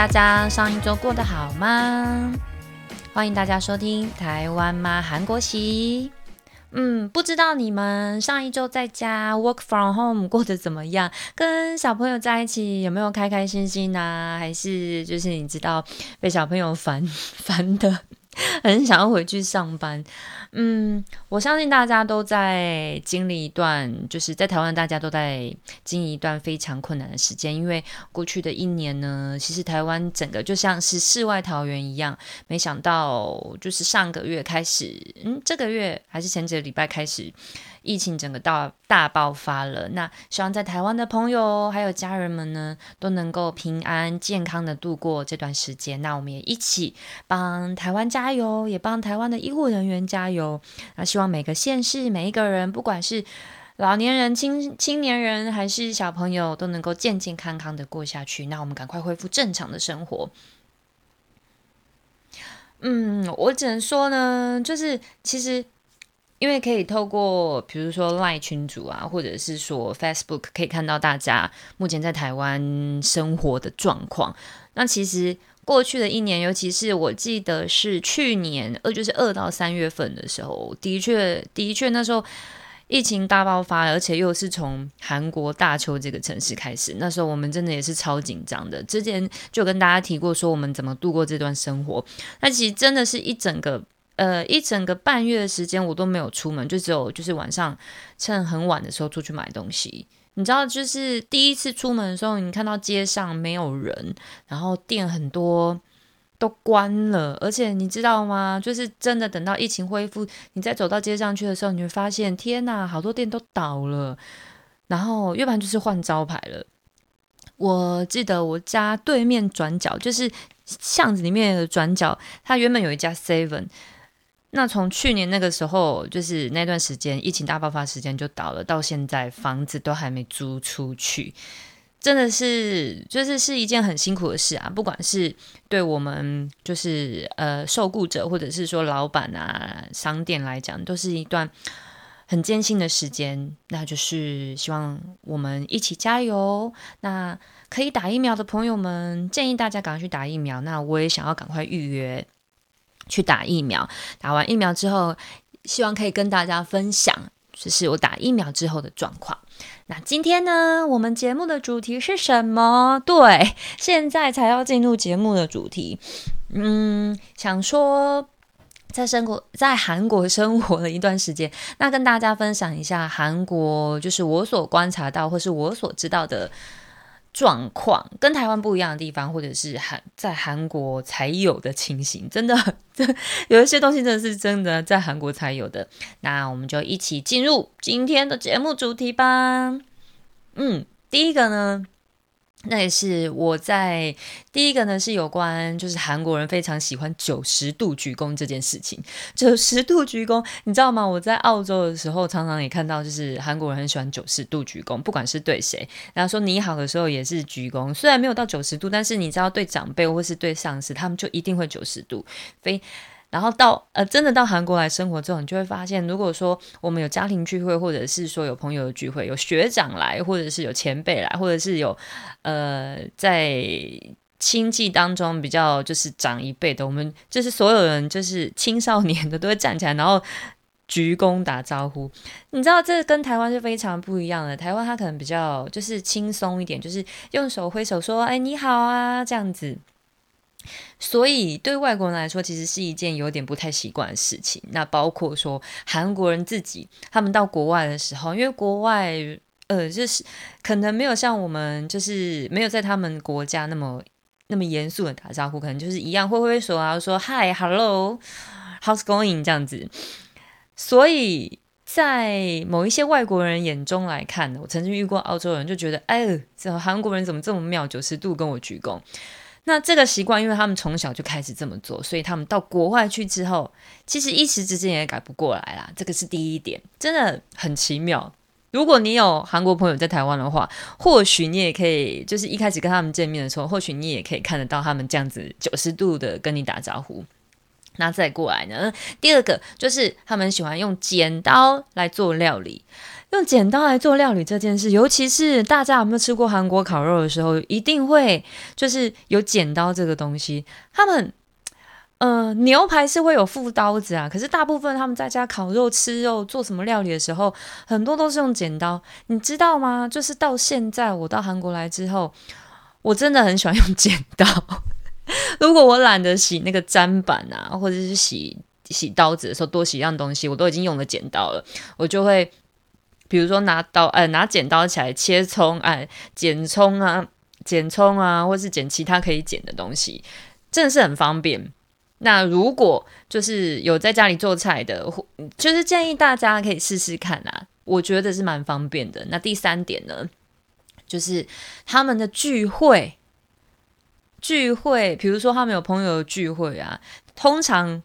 大家上一周过得好吗？欢迎大家收听台湾妈韩国喜。嗯，不知道你们上一周在家 work from home 过得怎么样？跟小朋友在一起有没有开开心心呢？还是就是你知道被小朋友烦 烦的？很想要回去上班，嗯，我相信大家都在经历一段，就是在台湾，大家都在经历一段非常困难的时间。因为过去的一年呢，其实台湾整个就像是世外桃源一样，没想到就是上个月开始，嗯，这个月还是前几个礼拜开始。疫情整个大大爆发了，那希望在台湾的朋友还有家人们呢，都能够平安健康的度过这段时间。那我们也一起帮台湾加油，也帮台湾的医护人员加油。那希望每个县市每一个人，不管是老年人、青青年人还是小朋友，都能够健健康康的过下去。那我们赶快恢复正常的生活。嗯，我只能说呢，就是其实。因为可以透过，比如说赖群主啊，或者是说 Facebook，可以看到大家目前在台湾生活的状况。那其实过去的一年，尤其是我记得是去年二，就是二到三月份的时候，的确，的确那时候疫情大爆发，而且又是从韩国大邱这个城市开始，那时候我们真的也是超紧张的。之前就跟大家提过，说我们怎么度过这段生活。那其实真的是一整个。呃，一整个半月的时间我都没有出门，就只有就是晚上趁很晚的时候出去买东西。你知道，就是第一次出门的时候，你看到街上没有人，然后店很多都关了，而且你知道吗？就是真的等到疫情恢复，你再走到街上去的时候，你会发现，天哪，好多店都倒了，然后要不然就是换招牌了。我记得我家对面转角，就是巷子里面的转角，它原本有一家 Seven。那从去年那个时候，就是那段时间疫情大爆发时间就倒了，到现在房子都还没租出去，真的是就是是一件很辛苦的事啊！不管是对我们就是呃受雇者，或者是说老板啊商店来讲，都是一段很艰辛的时间。那就是希望我们一起加油。那可以打疫苗的朋友们，建议大家赶快去打疫苗。那我也想要赶快预约。去打疫苗，打完疫苗之后，希望可以跟大家分享，就是我打疫苗之后的状况。那今天呢，我们节目的主题是什么？对，现在才要进入节目的主题。嗯，想说在生活在韩国生活了一段时间，那跟大家分享一下韩国，就是我所观察到或是我所知道的。状况跟台湾不一样的地方，或者是韩在韩国才有的情形，真的，这有一些东西真的是真的在韩国才有的。那我们就一起进入今天的节目主题吧。嗯，第一个呢。那也是我在第一个呢，是有关就是韩国人非常喜欢九十度鞠躬这件事情。九十度鞠躬，你知道吗？我在澳洲的时候，常常也看到，就是韩国人很喜欢九十度鞠躬，不管是对谁，然后说你好的时候也是鞠躬。虽然没有到九十度，但是你知道对长辈或是对上司，他们就一定会九十度。非然后到呃，真的到韩国来生活之后，你就会发现，如果说我们有家庭聚会，或者是说有朋友的聚会，有学长来，或者是有前辈来，或者是有呃在亲戚当中比较就是长一辈的，我们就是所有人就是青少年的都会站起来，然后鞠躬打招呼。你知道这跟台湾是非常不一样的，台湾他可能比较就是轻松一点，就是用手挥手说“哎你好啊”这样子。所以对外国人来说，其实是一件有点不太习惯的事情。那包括说韩国人自己，他们到国外的时候，因为国外呃，就是可能没有像我们，就是没有在他们国家那么那么严肃的打招呼，可能就是一样挥挥手啊，说 Hi Hello How's going 这样子。所以在某一些外国人眼中来看，我曾经遇过澳洲人，就觉得哎，这韩国人怎么这么妙，九十度跟我鞠躬。那这个习惯，因为他们从小就开始这么做，所以他们到国外去之后，其实一时之间也改不过来啦。这个是第一点，真的很奇妙。如果你有韩国朋友在台湾的话，或许你也可以，就是一开始跟他们见面的时候，或许你也可以看得到他们这样子九十度的跟你打招呼。那再过来呢？第二个就是他们喜欢用剪刀来做料理。用剪刀来做料理这件事，尤其是大家有没有吃过韩国烤肉的时候，一定会就是有剪刀这个东西。他们，呃，牛排是会有副刀子啊，可是大部分他们在家烤肉、吃肉、做什么料理的时候，很多都是用剪刀。你知道吗？就是到现在我到韩国来之后，我真的很喜欢用剪刀。如果我懒得洗那个砧板啊，或者是洗洗刀子的时候多洗一样东西，我都已经用了剪刀了，我就会比如说拿刀，呃，拿剪刀起来切葱，哎，剪葱啊，剪葱啊，或是剪其他可以剪的东西，真的是很方便。那如果就是有在家里做菜的，或就是建议大家可以试试看啊，我觉得是蛮方便的。那第三点呢，就是他们的聚会。聚会，比如说他们有朋友聚会啊，通常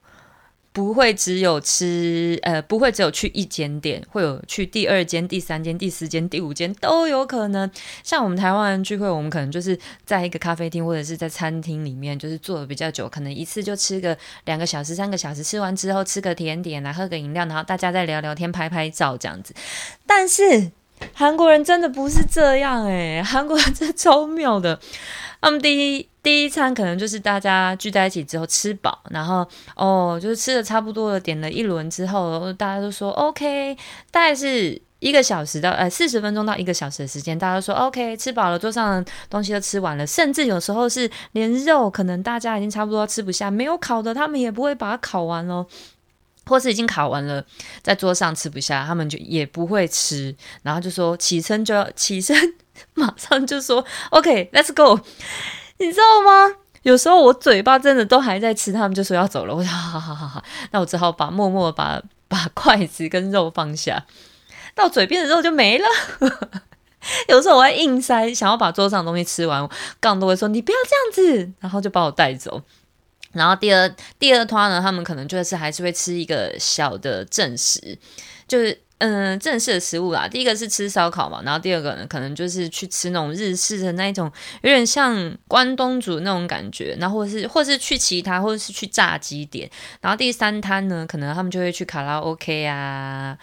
不会只有吃，呃，不会只有去一间店，会有去第二间、第三间、第四间、第五间都有可能。像我们台湾人聚会，我们可能就是在一个咖啡厅或者是在餐厅里面，就是坐的比较久，可能一次就吃个两个小时、三个小时，吃完之后吃个甜点，来喝个饮料，然后大家再聊聊天、拍拍照这样子。但是韩国人真的不是这样诶，韩国人真的超妙的。他们第一第一餐可能就是大家聚在一起之后吃饱，然后哦，就是吃的差不多了，点了一轮之后，大家都说 OK，大概是一个小时到呃四十分钟到一个小时的时间，大家都说 OK，吃饱了，桌上的东西都吃完了，甚至有时候是连肉可能大家已经差不多吃不下，没有烤的，他们也不会把它烤完喽。或是已经烤完了，在桌上吃不下，他们就也不会吃，然后就说起身就要起身，马上就说 OK，Let's go，你知道吗？有时候我嘴巴真的都还在吃，他们就说要走了，我说好好好好，那我只好把默默把把筷子跟肉放下，到嘴边的肉就没了。有时候我会硬塞，想要把桌上的东西吃完，杠都会说你不要这样子，然后就把我带走。然后第二第二团呢，他们可能就是还是会吃一个小的正食，就是。嗯，正式的食物啦。第一个是吃烧烤嘛，然后第二个呢，可能就是去吃那种日式的那一种，有点像关东煮那种感觉。然后或是或是去其他，或者是去炸鸡店。然后第三摊呢，可能他们就会去卡拉 OK 啊，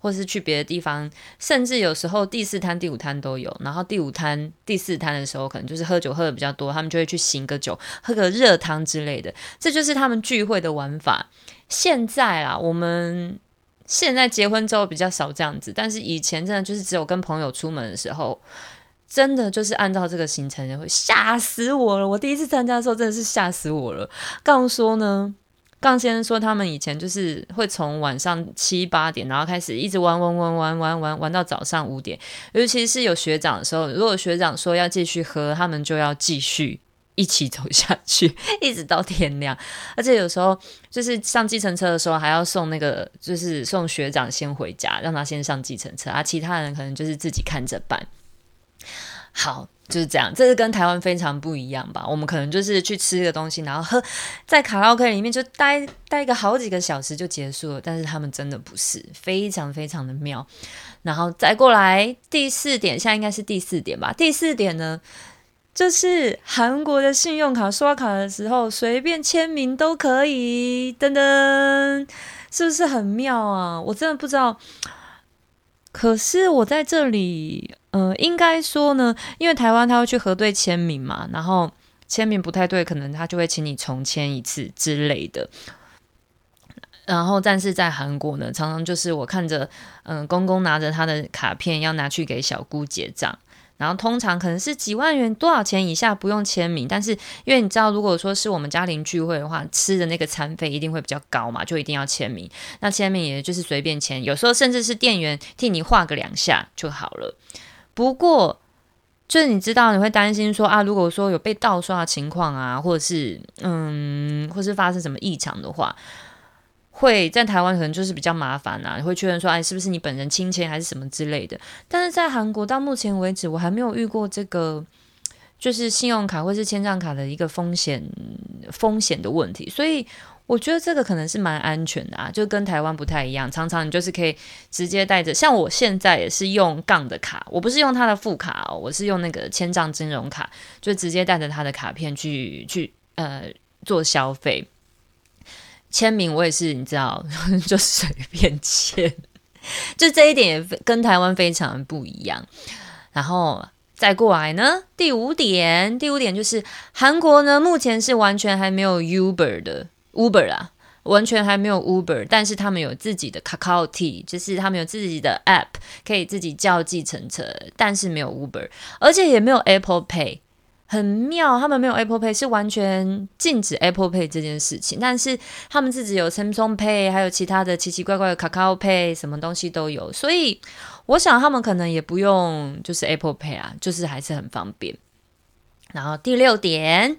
或是去别的地方，甚至有时候第四摊、第五摊都有。然后第五摊、第四摊的时候，可能就是喝酒喝的比较多，他们就会去醒个酒，喝个热汤之类的。这就是他们聚会的玩法。现在啊，我们。现在结婚之后比较少这样子，但是以前真的就是只有跟朋友出门的时候，真的就是按照这个行程，会吓死我了。我第一次参加的时候真的是吓死我了。杠说呢，杠先生说他们以前就是会从晚上七八点，然后开始一直玩玩玩玩玩玩玩到早上五点，尤其是有学长的时候，如果学长说要继续喝，他们就要继续。一起走下去，一直到天亮。而且有时候就是上计程车的时候，还要送那个，就是送学长先回家，让他先上计程车啊。其他人可能就是自己看着办。好，就是这样。这是跟台湾非常不一样吧？我们可能就是去吃个东西，然后喝，在卡拉 OK 里面就待待个好几个小时就结束了。但是他们真的不是，非常非常的妙。然后再过来第四点，现在应该是第四点吧？第四点呢？就是韩国的信用卡刷卡的时候，随便签名都可以，噔噔，是不是很妙啊？我真的不知道。可是我在这里，呃，应该说呢，因为台湾他会去核对签名嘛，然后签名不太对，可能他就会请你重签一次之类的。然后，但是在韩国呢，常常就是我看着，嗯，公公拿着他的卡片要拿去给小姑结账。然后通常可能是几万元多少钱以下不用签名，但是因为你知道，如果说是我们家庭聚会的话，吃的那个餐费一定会比较高嘛，就一定要签名。那签名也就是随便签，有时候甚至是店员替你画个两下就好了。不过就是你知道，你会担心说啊，如果说有被盗刷的情况啊，或者是嗯，或是发生什么异常的话。会在台湾可能就是比较麻烦啊，会确认说，哎，是不是你本人亲签还是什么之类的。但是在韩国到目前为止，我还没有遇过这个，就是信用卡或是千账卡的一个风险风险的问题。所以我觉得这个可能是蛮安全的啊，就跟台湾不太一样。常常你就是可以直接带着，像我现在也是用杠的卡，我不是用他的副卡哦，我是用那个千账金融卡，就直接带着他的卡片去去呃做消费。签名我也是，你知道，就随便签，就这一点也跟台湾非常不一样。然后再过来呢，第五点，第五点就是韩国呢，目前是完全还没有 Uber 的 Uber 啊。完全还没有 Uber，但是他们有自己的 Kakao T，就是他们有自己的 App，可以自己叫计程车，但是没有 Uber，而且也没有 Apple Pay，很妙，他们没有 Apple Pay 是完全禁止 Apple Pay 这件事情，但是他们自己有 Samsung Pay，还有其他的奇奇怪怪的 Kakao Pay，什么东西都有，所以我想他们可能也不用就是 Apple Pay 啊，就是还是很方便。然后第六点。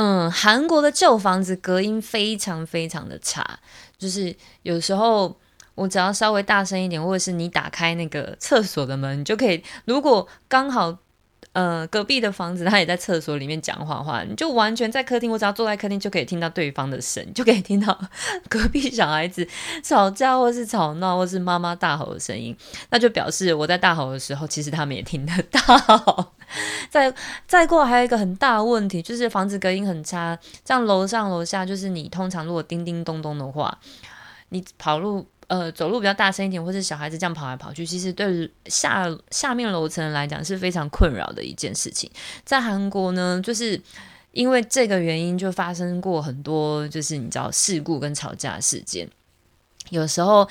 嗯，韩国的旧房子隔音非常非常的差，就是有时候我只要稍微大声一点，或者是你打开那个厕所的门，你就可以。如果刚好呃隔壁的房子他也在厕所里面讲话话，你就完全在客厅，我只要坐在客厅就可以听到对方的声，就可以听到 隔壁小孩子吵架或是吵闹，或是妈妈大吼的声音，那就表示我在大吼的时候，其实他们也听得到。再再过还有一个很大问题，就是房子隔音很差。这样楼上楼下，就是你通常如果叮叮咚咚的话，你跑路呃走路比较大声一点，或是小孩子这样跑来跑去，其实对下下面楼层来讲是非常困扰的一件事情。在韩国呢，就是因为这个原因，就发生过很多就是你知道事故跟吵架事件，有时候。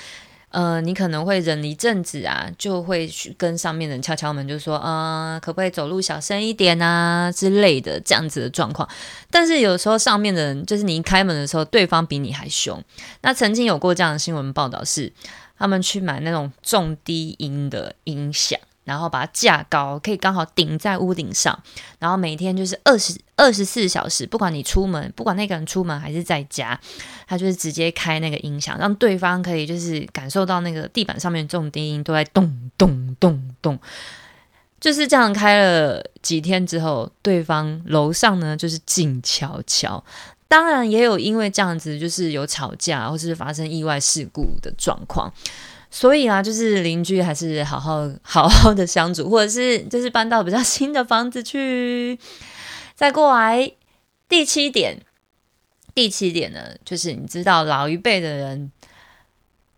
呃，你可能会忍一阵子啊，就会去跟上面的人敲敲门，就说啊，可不可以走路小声一点啊之类的这样子的状况。但是有时候上面的人，就是你一开门的时候，对方比你还凶。那曾经有过这样的新闻报道，是他们去买那种重低音的音响。然后把它架高，可以刚好顶在屋顶上。然后每天就是二十二十四小时，不管你出门，不管那个人出门还是在家，他就是直接开那个音响，让对方可以就是感受到那个地板上面这种低音都在咚咚咚咚。就是这样开了几天之后，对方楼上呢就是静悄悄。当然也有因为这样子，就是有吵架或是发生意外事故的状况。所以啊，就是邻居还是好好好好的相处，或者是就是搬到比较新的房子去。再过来第七点，第七点呢，就是你知道老一辈的人。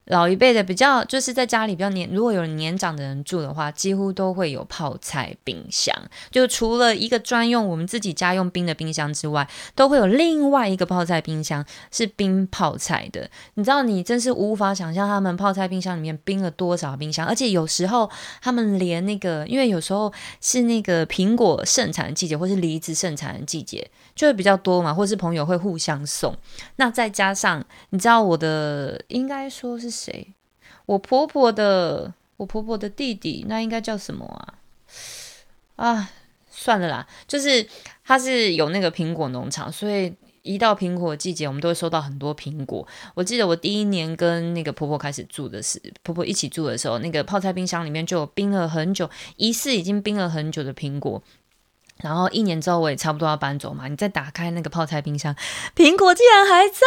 老一辈的比较，就是在家里比较年，如果有年长的人住的话，几乎都会有泡菜冰箱。就除了一个专用我们自己家用冰的冰箱之外，都会有另外一个泡菜冰箱是冰泡菜的。你知道，你真是无法想象他们泡菜冰箱里面冰了多少冰箱，而且有时候他们连那个，因为有时候是那个苹果盛产的季节，或是梨子盛产的季节。就会比较多嘛，或是朋友会互相送。那再加上，你知道我的应该说是谁？我婆婆的，我婆婆的弟弟，那应该叫什么啊？啊，算了啦，就是他是有那个苹果农场，所以一到苹果季节，我们都会收到很多苹果。我记得我第一年跟那个婆婆开始住的是婆婆一起住的时候，那个泡菜冰箱里面就有冰了很久，疑似已经冰了很久的苹果。然后一年之后我也差不多要搬走嘛，你再打开那个泡菜冰箱，苹果竟然还在！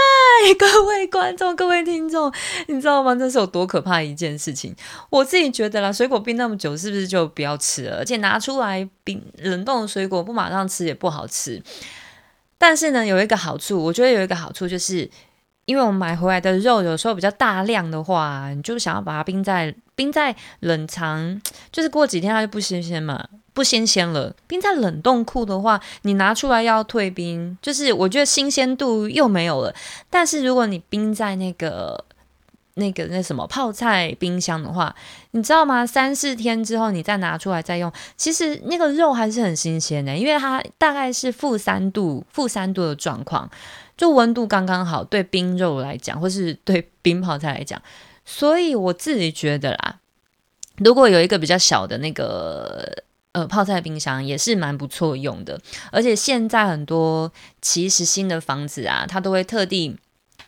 各位观众、各位听众，你知道吗？这是有多可怕一件事情？我自己觉得啦，水果冰那么久，是不是就不要吃了？而且拿出来冰冷冻的水果不马上吃也不好吃。但是呢，有一个好处，我觉得有一个好处就是，因为我们买回来的肉有时候比较大量的话，你就想要把它冰在冰在冷藏，就是过几天它就不新鲜嘛。不新鲜了，冰在冷冻库的话，你拿出来要退冰，就是我觉得新鲜度又没有了。但是如果你冰在那个、那个、那什么泡菜冰箱的话，你知道吗？三四天之后你再拿出来再用，其实那个肉还是很新鲜的，因为它大概是负三度、负三度的状况，就温度刚刚好，对冰肉来讲，或是对冰泡菜来讲。所以我自己觉得啦，如果有一个比较小的那个。呃，泡菜冰箱也是蛮不错用的，而且现在很多其实新的房子啊，它都会特地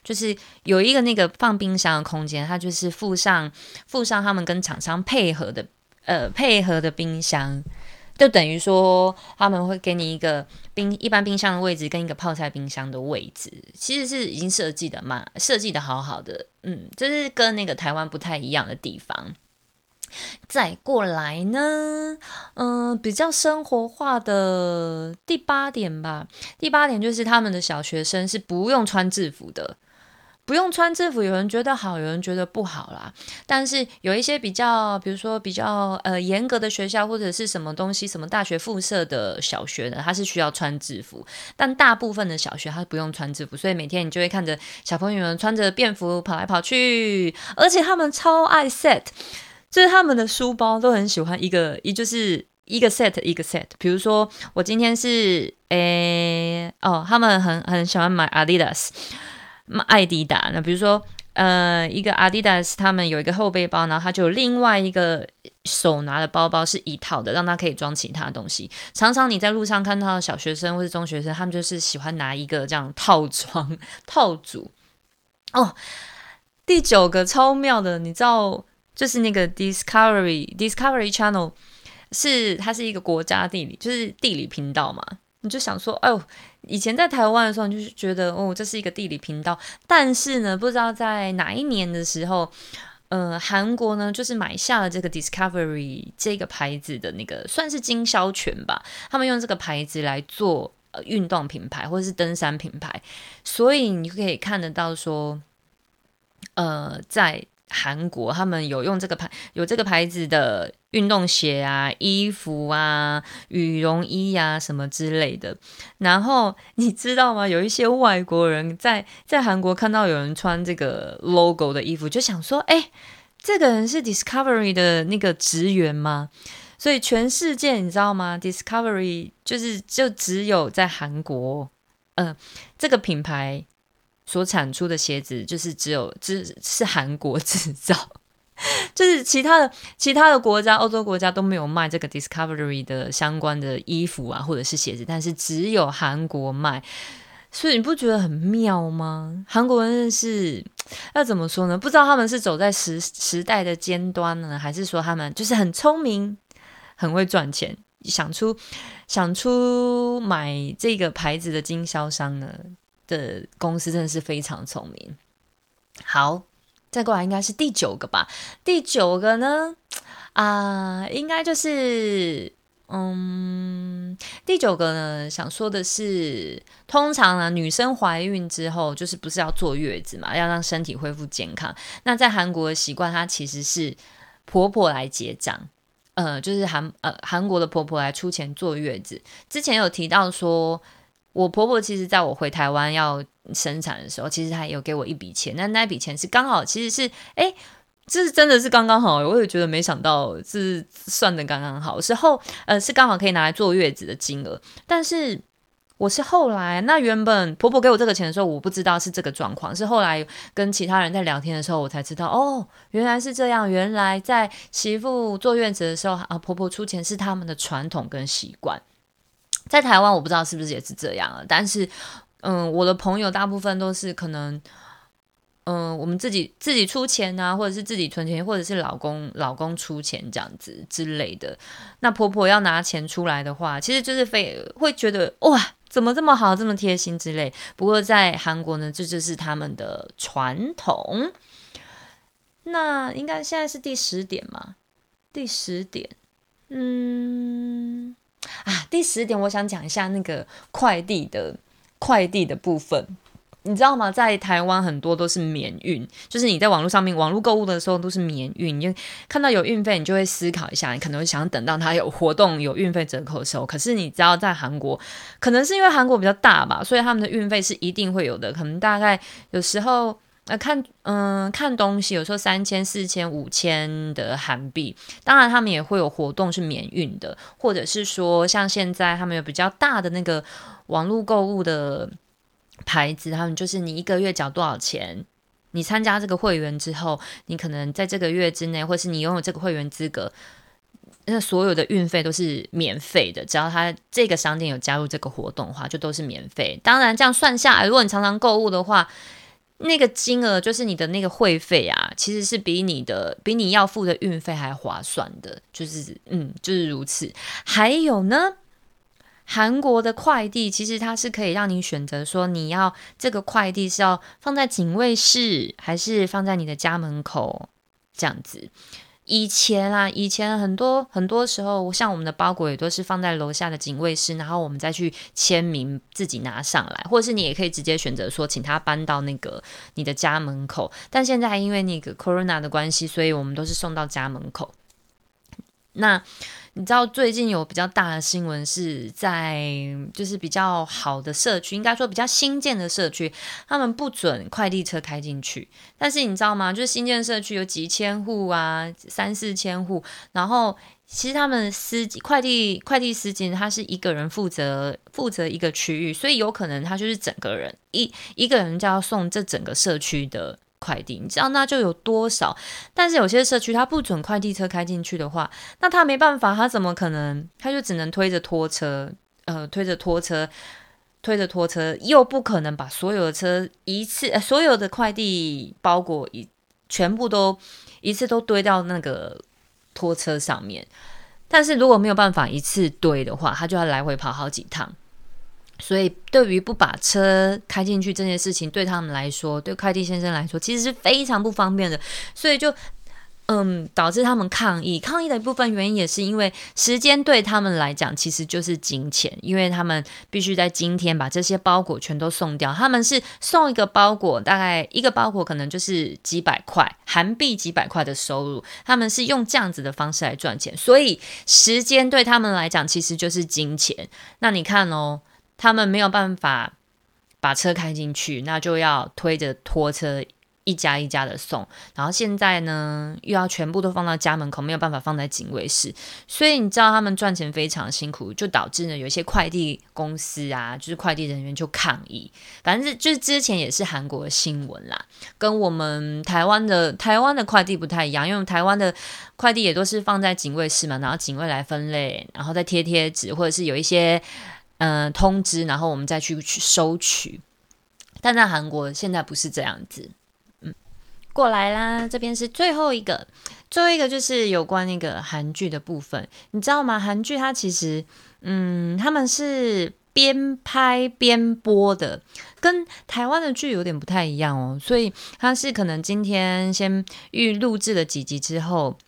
就是有一个那个放冰箱的空间，它就是附上附上他们跟厂商配合的呃配合的冰箱，就等于说他们会给你一个冰一般冰箱的位置跟一个泡菜冰箱的位置，其实是已经设计的嘛，设计的好好的，嗯，就是跟那个台湾不太一样的地方。再过来呢，嗯，比较生活化的第八点吧。第八点就是他们的小学生是不用穿制服的。不用穿制服，有人觉得好，有人觉得不好啦。但是有一些比较，比如说比较呃严格的学校，或者是什么东西，什么大学附设的小学呢，它是需要穿制服。但大部分的小学它不用穿制服，所以每天你就会看着小朋友们穿着便服跑来跑去，而且他们超爱 set，就是他们的书包都很喜欢一个，一就是一个 set 一个 set。比如说我今天是诶哦，他们很很喜欢买 Adidas。爱迪达，那比如说，呃，一个阿迪达斯他们有一个后背包，然后它就有另外一个手拿的包包是一套的，让它可以装其他东西。常常你在路上看到小学生或是中学生，他们就是喜欢拿一个这样套装 套组。哦，第九个超妙的，你知道，就是那个 Discovery Discovery Channel，是它是一个国家地理，就是地理频道嘛。你就想说，哎呦，以前在台湾的时候，就是觉得，哦，这是一个地理频道。但是呢，不知道在哪一年的时候，呃，韩国呢，就是买下了这个 Discovery 这个牌子的那个算是经销权吧。他们用这个牌子来做呃运动品牌或者是登山品牌，所以你可以看得到说，呃，在。韩国他们有用这个牌，有这个牌子的运动鞋啊、衣服啊、羽绒衣呀什么之类的。然后你知道吗？有一些外国人在在韩国看到有人穿这个 logo 的衣服，就想说：“哎，这个人是 Discovery 的那个职员吗？”所以全世界你知道吗？Discovery 就是就只有在韩国，嗯，这个品牌。所产出的鞋子就是只有只是韩国制造，就是其他的其他的国家，欧洲国家都没有卖这个 Discovery 的相关的衣服啊，或者是鞋子，但是只有韩国卖，所以你不觉得很妙吗？韩国人是要怎么说呢？不知道他们是走在时时代的尖端呢，还是说他们就是很聪明，很会赚钱，想出想出买这个牌子的经销商呢？的公司真的是非常聪明。好，再过来应该是第九个吧。第九个呢，啊，应该就是，嗯，第九个呢，想说的是，通常呢，女生怀孕之后，就是不是要坐月子嘛，要让身体恢复健康。那在韩国的习惯，它其实是婆婆来结账，呃，就是韩呃韩国的婆婆来出钱坐月子。之前有提到说。我婆婆其实在我回台湾要生产的时候，其实她有给我一笔钱，那那笔钱是刚好，其实是哎，这是真的是刚刚好，我也觉得没想到是算的刚刚好，是后呃是刚好可以拿来坐月子的金额。但是我是后来，那原本婆婆给我这个钱的时候，我不知道是这个状况，是后来跟其他人在聊天的时候，我才知道哦，原来是这样，原来在媳妇坐月子的时候啊，婆婆出钱是他们的传统跟习惯。在台湾，我不知道是不是也是这样啊。但是，嗯，我的朋友大部分都是可能，嗯，我们自己自己出钱啊，或者是自己存钱，或者是老公老公出钱这样子之类的。那婆婆要拿钱出来的话，其实就是非会觉得哇，怎么这么好，这么贴心之类。不过在韩国呢，这就是他们的传统。那应该现在是第十点嘛？第十点，嗯。啊，第十点，我想讲一下那个快递的快递的部分，你知道吗？在台湾很多都是免运，就是你在网络上面网络购物的时候都是免运，你看到有运费，你就会思考一下，你可能会想等到它有活动有运费折扣的时候。可是你知道，在韩国，可能是因为韩国比较大吧，所以他们的运费是一定会有的，可能大概有时候。呃，看，嗯，看东西有时候三千、四千、五千的韩币，当然他们也会有活动是免运的，或者是说像现在他们有比较大的那个网络购物的牌子，他们就是你一个月缴多少钱，你参加这个会员之后，你可能在这个月之内，或是你拥有这个会员资格，那所有的运费都是免费的，只要他这个商店有加入这个活动的话，就都是免费。当然这样算下来，如果你常常购物的话，那个金额就是你的那个会费啊，其实是比你的比你要付的运费还划算的，就是嗯，就是如此。还有呢，韩国的快递其实它是可以让你选择说，你要这个快递是要放在警卫室，还是放在你的家门口这样子。以前啊，以前很多很多时候，像我们的包裹也都是放在楼下的警卫室，然后我们再去签名，自己拿上来，或者是你也可以直接选择说，请他搬到那个你的家门口。但现在因为那个 corona 的关系，所以我们都是送到家门口。那你知道最近有比较大的新闻是在就是比较好的社区，应该说比较新建的社区，他们不准快递车开进去。但是你知道吗？就是新建社区有几千户啊，三四千户，然后其实他们司机快递快递司机他是一个人负责负责一个区域，所以有可能他就是整个人一一个人就要送这整个社区的。快递，你知道那就有多少？但是有些社区他不准快递车开进去的话，那他没办法，他怎么可能？他就只能推着拖车，呃，推着拖车，推着拖车，又不可能把所有的车一次，所有的快递包裹一全部都一次都堆到那个拖车上面。但是如果没有办法一次堆的话，他就要来回跑好几趟。所以，对于不把车开进去这件事情，对他们来说，对快递先生来说，其实是非常不方便的。所以就，嗯，导致他们抗议。抗议的一部分原因也是因为时间对他们来讲其实就是金钱，因为他们必须在今天把这些包裹全都送掉。他们是送一个包裹，大概一个包裹可能就是几百块韩币，几百块的收入。他们是用这样子的方式来赚钱，所以时间对他们来讲其实就是金钱。那你看哦。他们没有办法把车开进去，那就要推着拖车一家一家的送。然后现在呢，又要全部都放到家门口，没有办法放在警卫室。所以你知道他们赚钱非常辛苦，就导致呢，有一些快递公司啊，就是快递人员就抗议。反正就是之前也是韩国的新闻啦，跟我们台湾的台湾的快递不太一样，因为台湾的快递也都是放在警卫室嘛，然后警卫来分类，然后再贴贴纸，或者是有一些。嗯，通知，然后我们再去去收取。但在韩国现在不是这样子。嗯，过来啦，这边是最后一个，最后一个就是有关那个韩剧的部分，你知道吗？韩剧它其实，嗯，他们是边拍边播的，跟台湾的剧有点不太一样哦。所以它是可能今天先预录制了几集之后，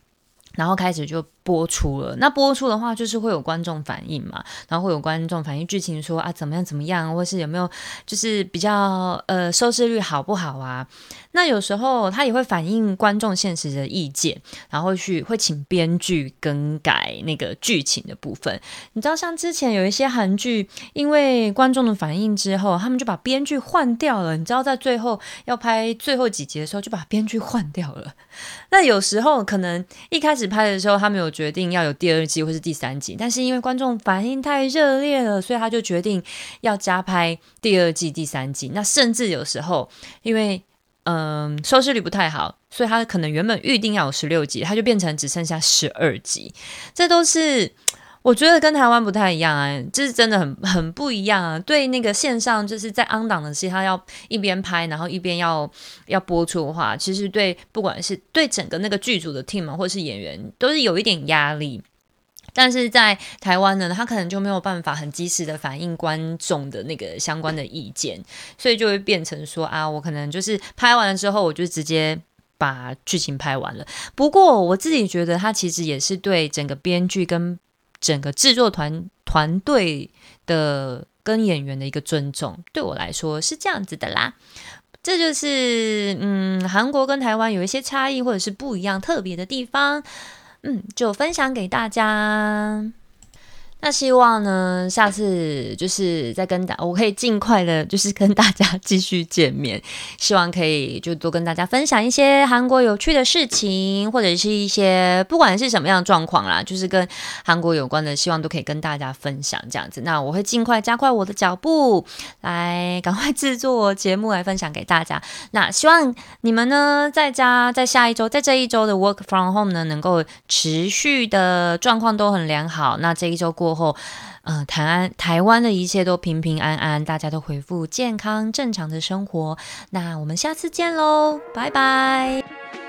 然后开始就。播出了，那播出的话就是会有观众反应嘛，然后会有观众反映剧情说啊怎么样怎么样，或是有没有就是比较呃收视率好不好啊？那有时候他也会反映观众现实的意见，然后去会请编剧更改那个剧情的部分。你知道像之前有一些韩剧，因为观众的反应之后，他们就把编剧换掉了。你知道在最后要拍最后几集的时候，就把编剧换掉了。那有时候可能一开始拍的时候，他们有。决定要有第二季或是第三季，但是因为观众反应太热烈了，所以他就决定要加拍第二季、第三季。那甚至有时候，因为嗯收视率不太好，所以他可能原本预定要有十六集，他就变成只剩下十二集。这都是。我觉得跟台湾不太一样啊，就是真的很很不一样啊。对那个线上就是在 on 档的戏，他要一边拍，然后一边要要播出的话，其实对不管是对整个那个剧组的 team 或是演员，都是有一点压力。但是在台湾呢，他可能就没有办法很及时的反映观众的那个相关的意见，所以就会变成说啊，我可能就是拍完了之后，我就直接把剧情拍完了。不过我自己觉得，他其实也是对整个编剧跟整个制作团团队的跟演员的一个尊重，对我来说是这样子的啦。这就是嗯，韩国跟台湾有一些差异或者是不一样特别的地方，嗯，就分享给大家。那希望呢，下次就是再跟大，我可以尽快的，就是跟大家 继续见面。希望可以就多跟大家分享一些韩国有趣的事情，或者是一些不管是什么样的状况啦，就是跟韩国有关的，希望都可以跟大家分享这样子。那我会尽快加快我的脚步，来赶快制作节目来分享给大家。那希望你们呢，在家在下一周，在这一周的 work from home 呢，能够持续的状况都很良好。那这一周过。后，呃，台湾台湾的一切都平平安安，大家都恢复健康正常的生活。那我们下次见喽，拜拜。